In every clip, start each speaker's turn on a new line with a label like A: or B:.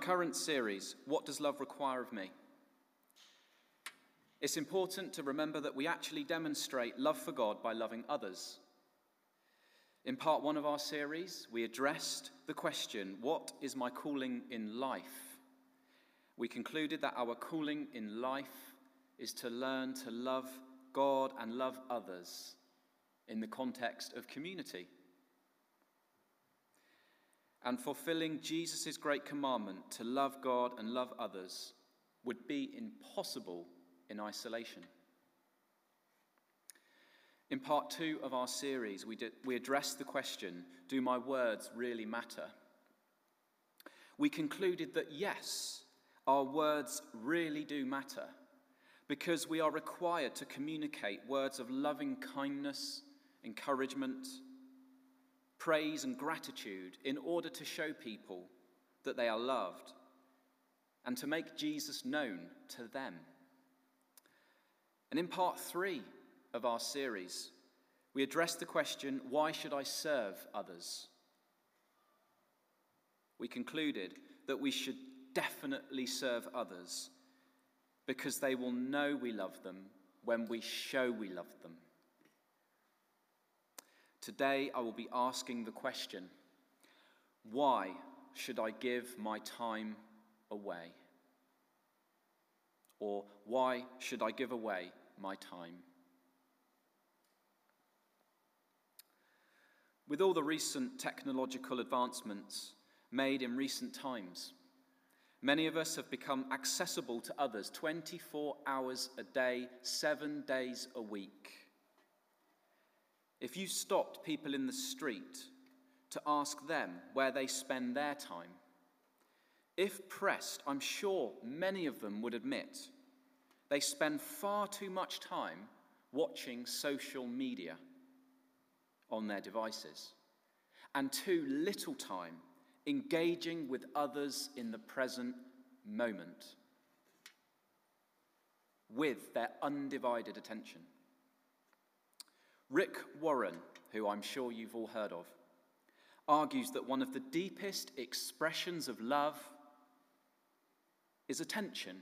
A: current series, What Does Love Require of Me? It's important to remember that we actually demonstrate love for God by loving others. In part one of our series, we addressed the question, What is my calling in life? We concluded that our calling in life is to learn to love God and love others in the context of community. And fulfilling Jesus' great commandment to love God and love others would be impossible in isolation. In part two of our series, we, did, we addressed the question Do my words really matter? We concluded that yes, our words really do matter because we are required to communicate words of loving kindness, encouragement, praise, and gratitude in order to show people that they are loved and to make Jesus known to them. And in part three of our series, we address the question why should I serve others? We concluded that we should definitely serve others because they will know we love them when we show we love them. Today, I will be asking the question why should I give my time away? Or why should I give away my time. With all the recent technological advancements made in recent times, many of us have become accessible to others 24 hours a day, seven days a week. If you stopped people in the street to ask them where they spend their time, if pressed, I'm sure many of them would admit they spend far too much time watching social media on their devices and too little time engaging with others in the present moment with their undivided attention. Rick Warren, who I'm sure you've all heard of, argues that one of the deepest expressions of love is attention.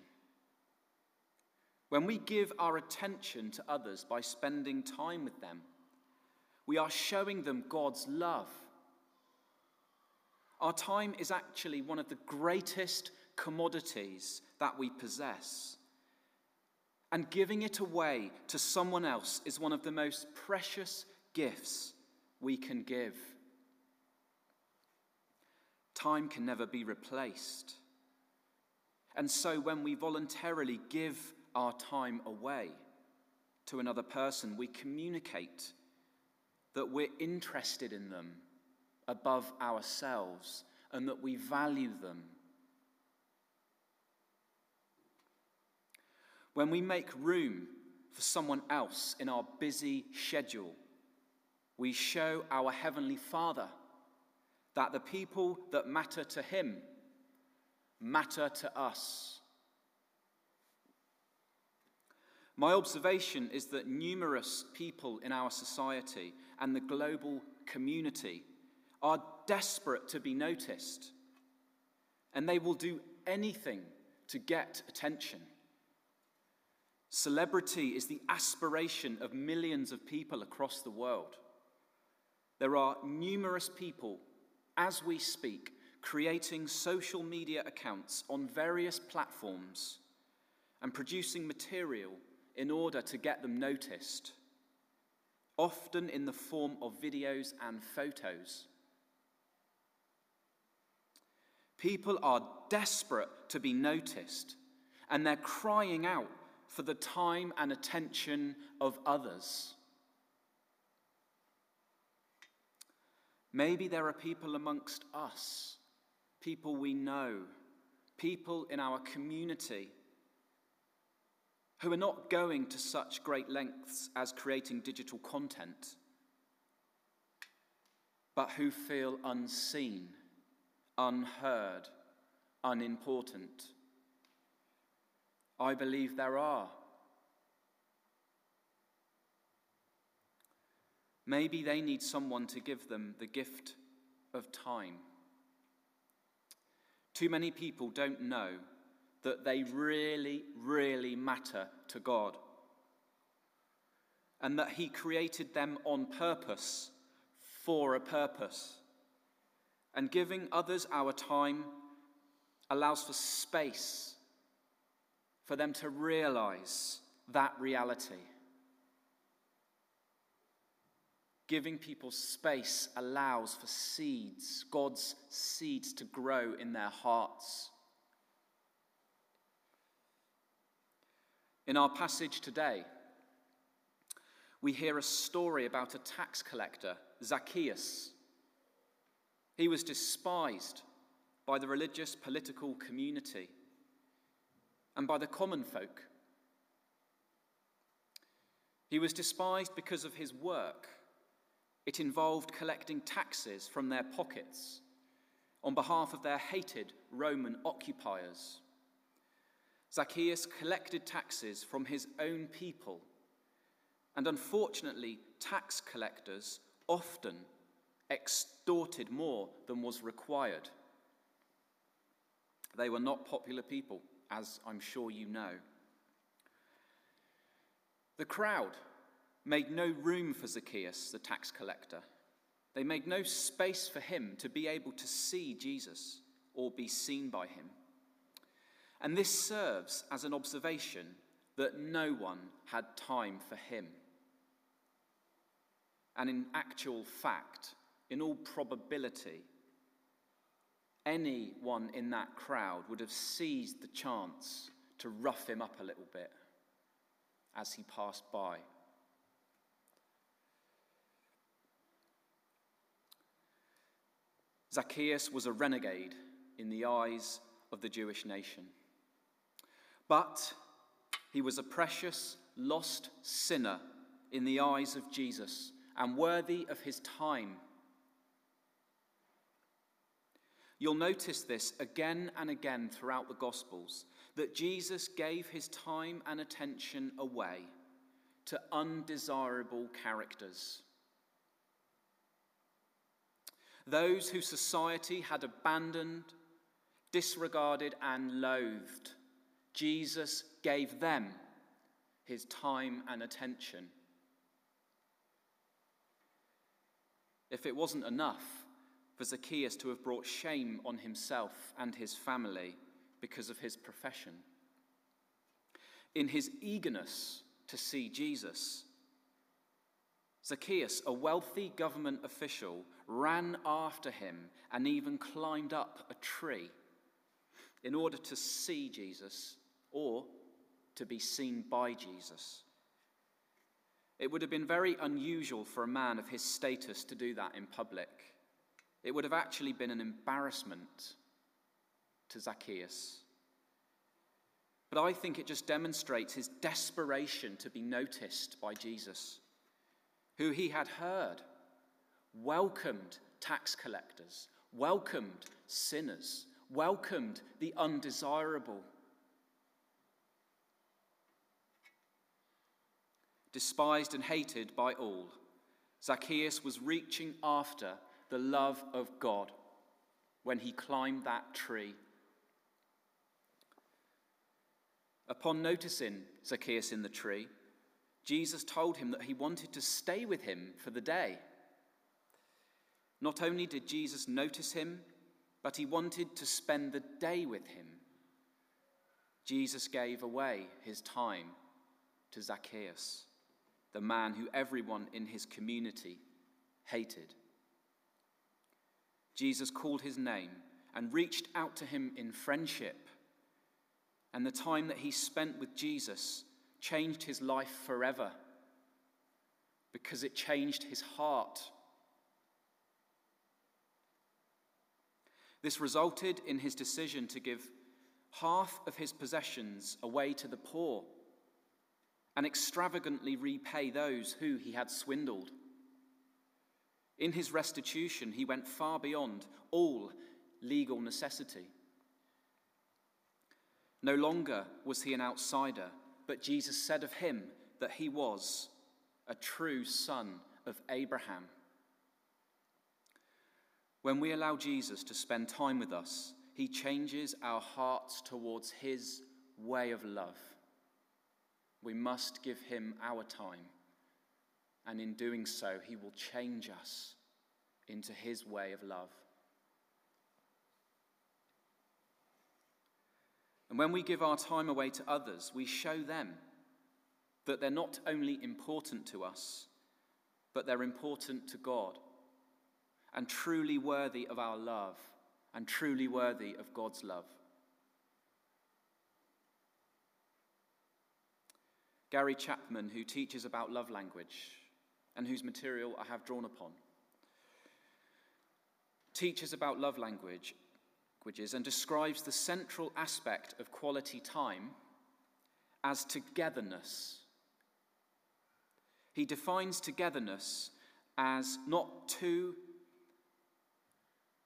A: When we give our attention to others by spending time with them, we are showing them God's love. Our time is actually one of the greatest commodities that we possess. And giving it away to someone else is one of the most precious gifts we can give. Time can never be replaced. And so when we voluntarily give our time away to another person, we communicate that we're interested in them above ourselves and that we value them. When we make room for someone else in our busy schedule, we show our Heavenly Father that the people that matter to Him matter to us. My observation is that numerous people in our society and the global community are desperate to be noticed, and they will do anything to get attention. Celebrity is the aspiration of millions of people across the world. There are numerous people, as we speak, creating social media accounts on various platforms and producing material in order to get them noticed, often in the form of videos and photos. People are desperate to be noticed, and they're crying out for the time and attention of others. Maybe there are people amongst us, people we know, people in our community who are not going to such great lengths as creating digital content, but who feel unseen, unheard, unimportant. I believe there are. Maybe they need someone to give them the gift of time. Too many people don't know that they really, really matter to God and that He created them on purpose for a purpose. And giving others our time allows for space for them to realize that reality. Giving people space allows for seeds, God's seeds, to grow in their hearts. In our passage today, we hear a story about a tax collector, Zacchaeus. He was despised by the religious political community and by the common folk. He was despised because of his work. It involved collecting taxes from their pockets on behalf of their hated Roman occupiers. Zacchaeus collected taxes from his own people and unfortunately, tax collectors often extorted more than was required. They were not popular people, as I'm sure you know. The crowd made no room for Zacchaeus, the tax collector. They made no space for him to be able to see Jesus or be seen by him. And this serves as an observation that no one had time for him. And in actual fact, in all probability, anyone in that crowd would have seized the chance to rough him up a little bit as he passed by. Zacchaeus was a renegade in the eyes of the Jewish nation. But he was a precious, lost sinner in the eyes of Jesus and worthy of his time. You'll notice this again and again throughout the Gospels that Jesus gave his time and attention away to undesirable characters. Those who society had abandoned, disregarded, and loathed, Jesus gave them his time and attention. if it wasn't enough for Zacchaeus to have brought shame on himself and his family because of his profession. In his eagerness to see Jesus, Zacchaeus, a wealthy government official, ran after him and even climbed up a tree in order to see Jesus or to be seen by Jesus. It would have been very unusual for a man of his status to do that in public. It would have actually been an embarrassment to Zacchaeus. But I think it just demonstrates his desperation to be noticed by Jesus, who he had heard welcomed tax collectors, welcomed sinners, welcomed the undesirable. despised and hated by all, Zacchaeus was reaching after the love of God when he climbed that tree. Upon noticing Zacchaeus in the tree, Jesus told him that he wanted to stay with him for the day. Not only did Jesus notice him, but he wanted to spend the day with him. Jesus gave away his time to Zacchaeus the man who everyone in his community hated. Jesus called his name and reached out to him in friendship. And the time that he spent with Jesus changed his life forever because it changed his heart. This resulted in his decision to give half of his possessions away to the poor and extravagantly repay those who he had swindled. In his restitution, he went far beyond all legal necessity. No longer was he an outsider, but Jesus said of him that he was a true son of Abraham. When we allow Jesus to spend time with us, He changes our hearts towards His way of love. We must give Him our time, and in doing so, He will change us into His way of love. And when we give our time away to others, we show them that they're not only important to us, but they're important to God and truly worthy of our love and truly worthy of God's love. Gary Chapman, who teaches about love language and whose material I have drawn upon, teaches about love language languages and describes the central aspect of quality time as togetherness. He defines togetherness as not two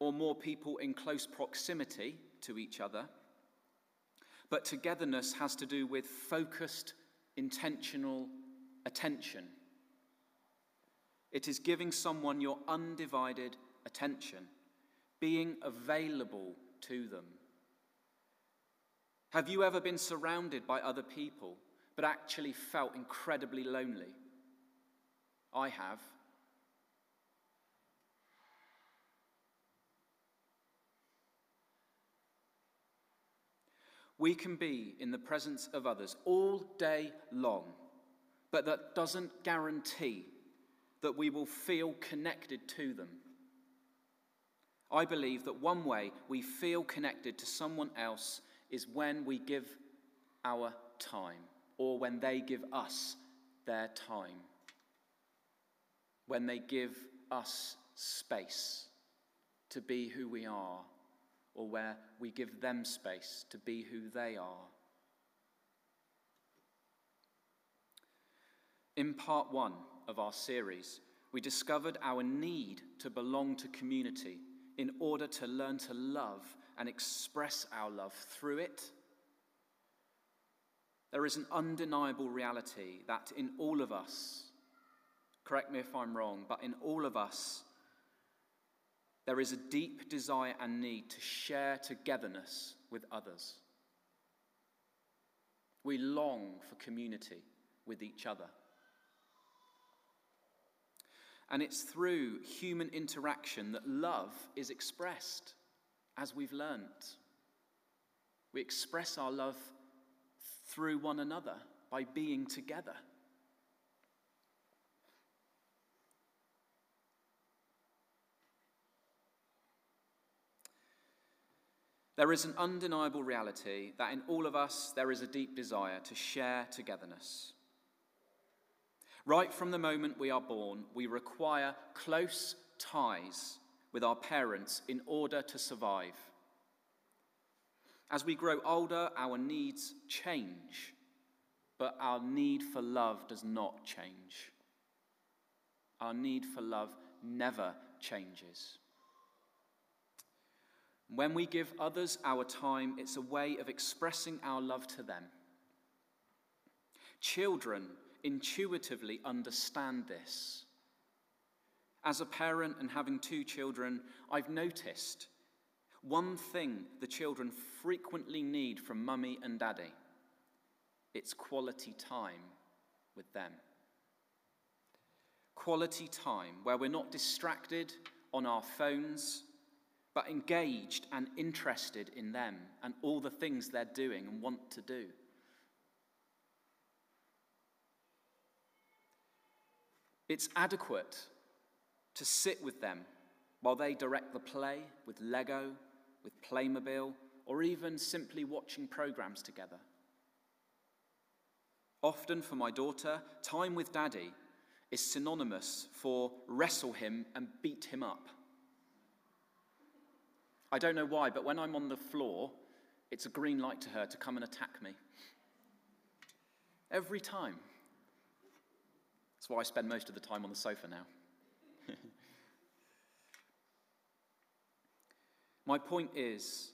A: or more people in close proximity to each other, but togetherness has to do with focused, intentional attention. It is giving someone your undivided attention, being available to them. Have you ever been surrounded by other people but actually felt incredibly lonely? I have. We can be in the presence of others all day long, but that doesn't guarantee that we will feel connected to them. I believe that one way we feel connected to someone else is when we give our time or when they give us their time. When they give us space to be who we are or where we give them space to be who they are. In part one of our series, we discovered our need to belong to community in order to learn to love and express our love through it. There is an undeniable reality that in all of us, correct me if I'm wrong, but in all of us, there is a deep desire and need to share togetherness with others. We long for community with each other. And it's through human interaction that love is expressed, as we've learnt. We express our love through one another by being together. There is an undeniable reality that in all of us there is a deep desire to share togetherness. Right from the moment we are born, we require close ties with our parents in order to survive. As we grow older, our needs change, but our need for love does not change. Our need for love never changes. When we give others our time, it's a way of expressing our love to them. Children intuitively understand this. As a parent and having two children, I've noticed one thing the children frequently need from mummy and daddy it's quality time with them. Quality time where we're not distracted on our phones, but engaged and interested in them and all the things they're doing and want to do. It's adequate to sit with them while they direct the play with Lego, with Playmobil, or even simply watching programs together. Often for my daughter, time with daddy is synonymous for wrestle him and beat him up. I don't know why, but when I'm on the floor, it's a green light to her to come and attack me. Every time. That's why I spend most of the time on the sofa now. My point is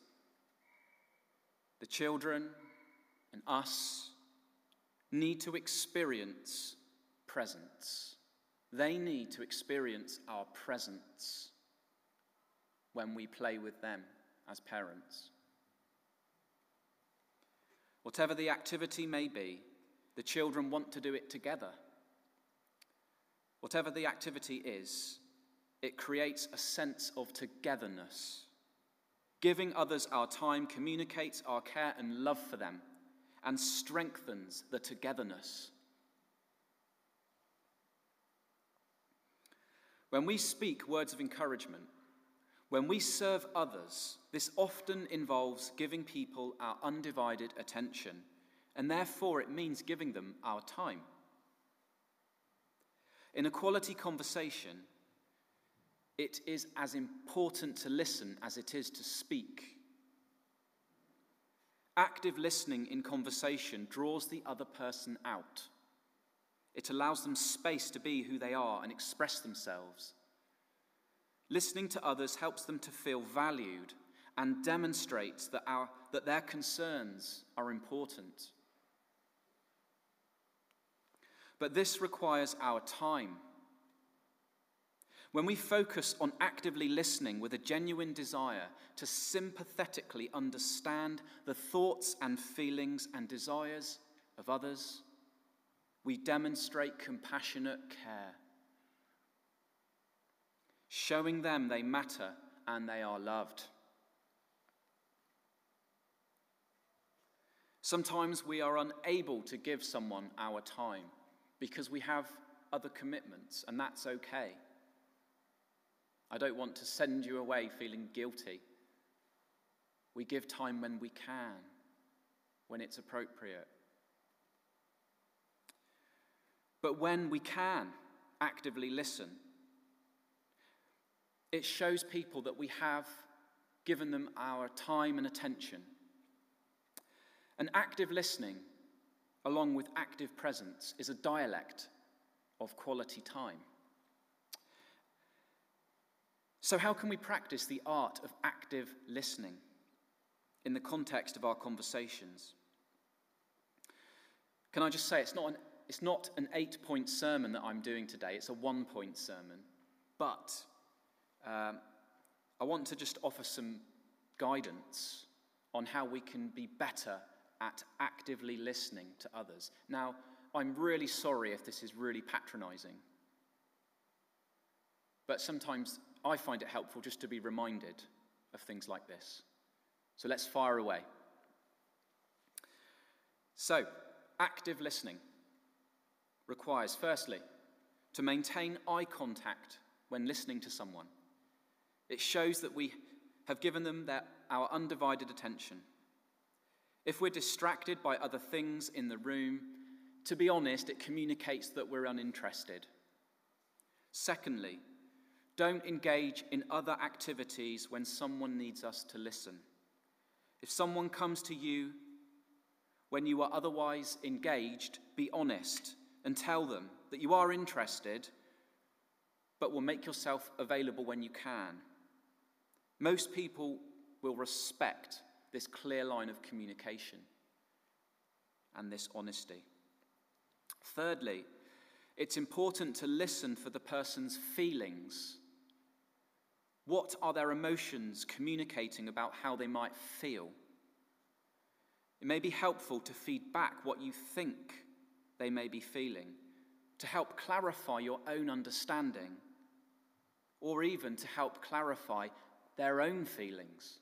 A: the children and us need to experience presence. They need to experience our presence when we play with them as parents. Whatever the activity may be, the children want to do it together. Whatever the activity is, it creates a sense of togetherness. Giving others our time communicates our care and love for them and strengthens the togetherness. When we speak words of encouragement, when we serve others, this often involves giving people our undivided attention, and therefore it means giving them our time. In a quality conversation, it is as important to listen as it is to speak. Active listening in conversation draws the other person out. It allows them space to be who they are and express themselves. Listening to others helps them to feel valued and demonstrates that, our, that their concerns are important. But this requires our time. When we focus on actively listening with a genuine desire to sympathetically understand the thoughts and feelings and desires of others, we demonstrate compassionate care, showing them they matter and they are loved. Sometimes we are unable to give someone our time because we have other commitments, and that's okay. I don't want to send you away feeling guilty. We give time when we can, when it's appropriate. But when we can actively listen, it shows people that we have given them our time and attention. And active listening, along with active presence, is a dialect of quality time. So, how can we practice the art of active listening in the context of our conversations? Can I just say, it's not an, it's not an eight point sermon that I'm doing today, it's a one point sermon. But um, I want to just offer some guidance on how we can be better at actively listening to others. Now, I'm really sorry if this is really patronizing, but sometimes I find it helpful just to be reminded of things like this. So let's fire away. So, active listening requires, firstly, to maintain eye contact when listening to someone. It shows that we have given them their, our undivided attention. If we're distracted by other things in the room, to be honest, it communicates that we're uninterested. Secondly, don't engage in other activities when someone needs us to listen. If someone comes to you when you are otherwise engaged, be honest and tell them that you are interested, but will make yourself available when you can. Most people will respect this clear line of communication and this honesty. Thirdly, it's important to listen for the person's feelings what are their emotions communicating about how they might feel? It may be helpful to feed back what you think they may be feeling, to help clarify your own understanding, or even to help clarify their own feelings.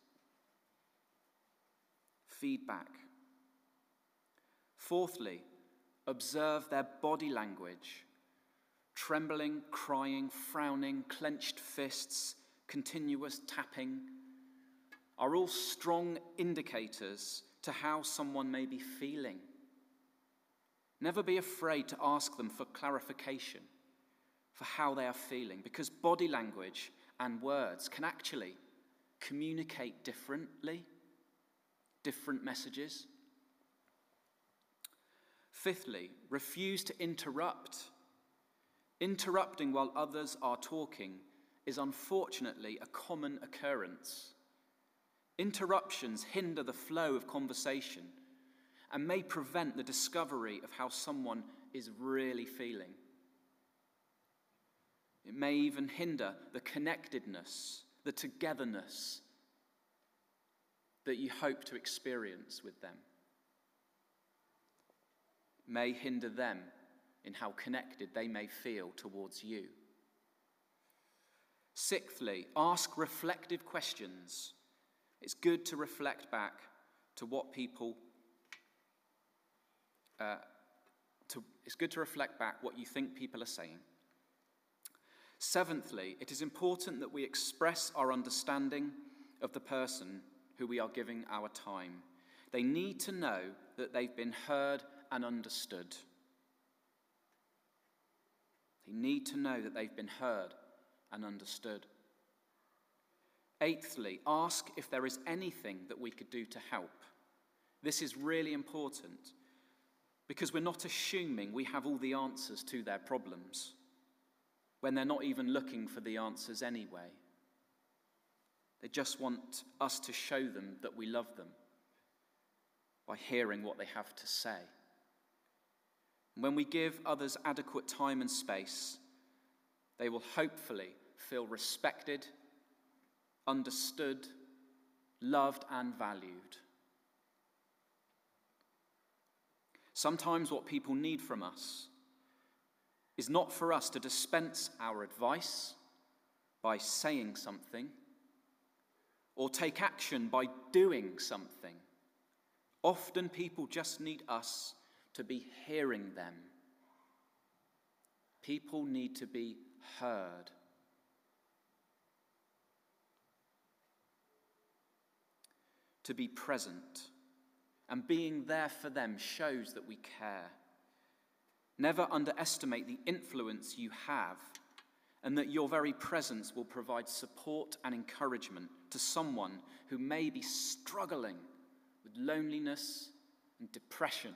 A: Feedback. Fourthly, observe their body language. Trembling, crying, frowning, clenched fists, continuous tapping are all strong indicators to how someone may be feeling. Never be afraid to ask them for clarification for how they are feeling, because body language and words can actually communicate differently, different messages. Fifthly, refuse to interrupt. Interrupting while others are talking is unfortunately a common occurrence. Interruptions hinder the flow of conversation and may prevent the discovery of how someone is really feeling. It may even hinder the connectedness, the togetherness that you hope to experience with them may hinder them in how connected they may feel towards you. Sixthly, ask reflective questions. It's good to reflect back to what people. Uh, to, it's good to reflect back what you think people are saying. Seventhly, it is important that we express our understanding of the person who we are giving our time. They need to know that they've been heard and understood. They need to know that they've been heard and understood. Eighthly, ask if there is anything that we could do to help. This is really important because we're not assuming we have all the answers to their problems when they're not even looking for the answers anyway. They just want us to show them that we love them by hearing what they have to say. And when we give others adequate time and space, they will hopefully feel respected, understood, loved, and valued. Sometimes what people need from us is not for us to dispense our advice by saying something or take action by doing something. Often people just need us to be hearing them. People need to be heard. To be present. And being there for them shows that we care. Never underestimate the influence you have, and that your very presence will provide support and encouragement to someone who may be struggling with loneliness and depression.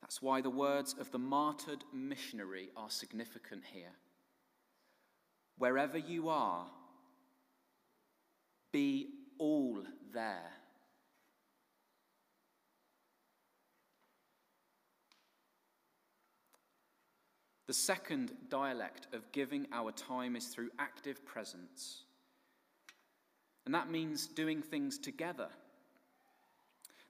A: That's why the words of the martyred missionary are significant here. Wherever you are, be all there. The second dialect of giving our time is through active presence. And that means doing things together.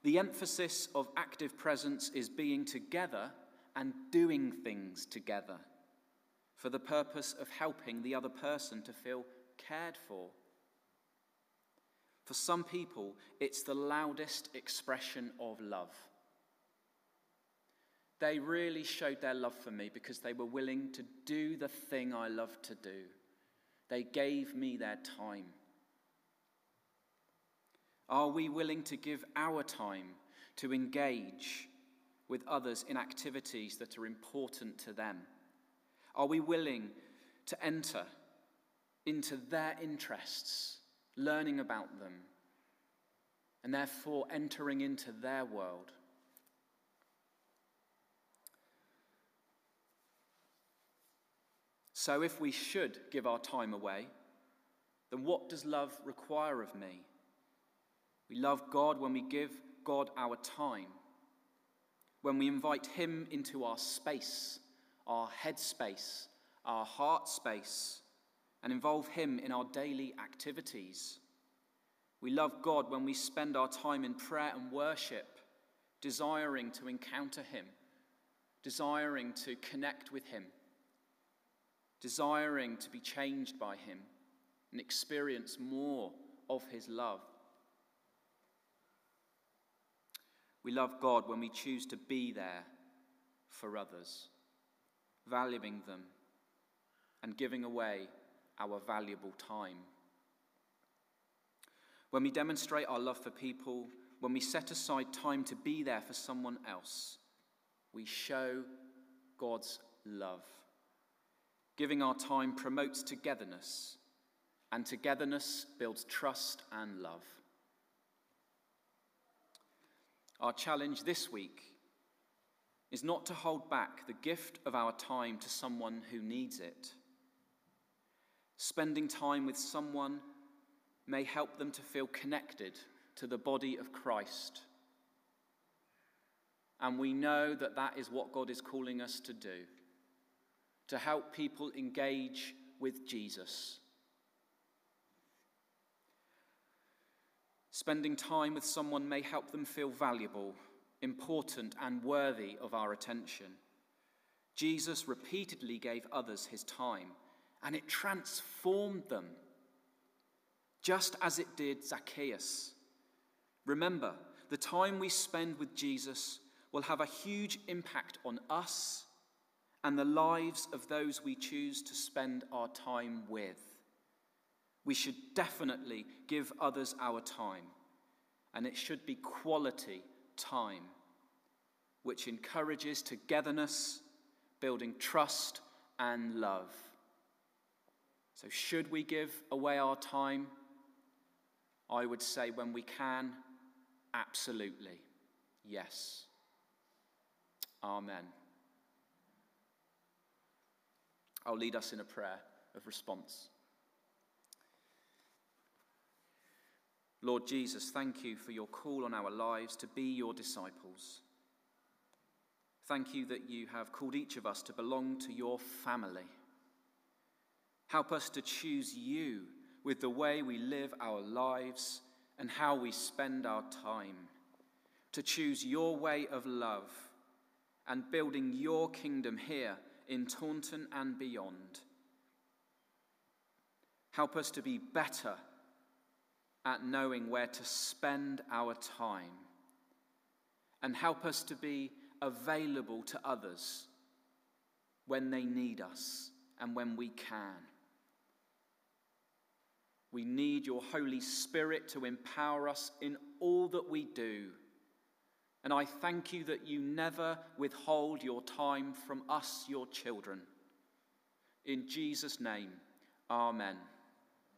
A: The emphasis of active presence is being together and doing things together for the purpose of helping the other person to feel cared for. For some people, it's the loudest expression of love. They really showed their love for me because they were willing to do the thing I love to do. They gave me their time. Are we willing to give our time to engage with others in activities that are important to them? Are we willing to enter into their interests, learning about them, and therefore entering into their world? So, if we should give our time away, then what does love require of me? We love God when we give God our time, when we invite Him into our space, our head space, our heart space, and involve Him in our daily activities. We love God when we spend our time in prayer and worship, desiring to encounter Him, desiring to connect with Him desiring to be changed by Him and experience more of His love. We love God when we choose to be there for others, valuing them and giving away our valuable time. When we demonstrate our love for people, when we set aside time to be there for someone else, we show God's love. Giving our time promotes togetherness, and togetherness builds trust and love. Our challenge this week is not to hold back the gift of our time to someone who needs it. Spending time with someone may help them to feel connected to the body of Christ. And we know that that is what God is calling us to do to help people engage with Jesus. Spending time with someone may help them feel valuable, important, and worthy of our attention. Jesus repeatedly gave others his time, and it transformed them, just as it did Zacchaeus. Remember, the time we spend with Jesus will have a huge impact on us and the lives of those we choose to spend our time with. We should definitely give others our time, and it should be quality time, which encourages togetherness, building trust and love. So, should we give away our time? I would say when we can, absolutely, yes. Amen. I'll lead us in a prayer of response. Lord Jesus, thank you for your call on our lives to be your disciples. Thank you that you have called each of us to belong to your family. Help us to choose you with the way we live our lives and how we spend our time, to choose your way of love and building your kingdom here in Taunton and beyond. Help us to be better at knowing where to spend our time. And help us to be available to others when they need us and when we can. We need your Holy Spirit to empower us in all that we do. And I thank you that you never withhold your time from us, your children. In Jesus' name, amen.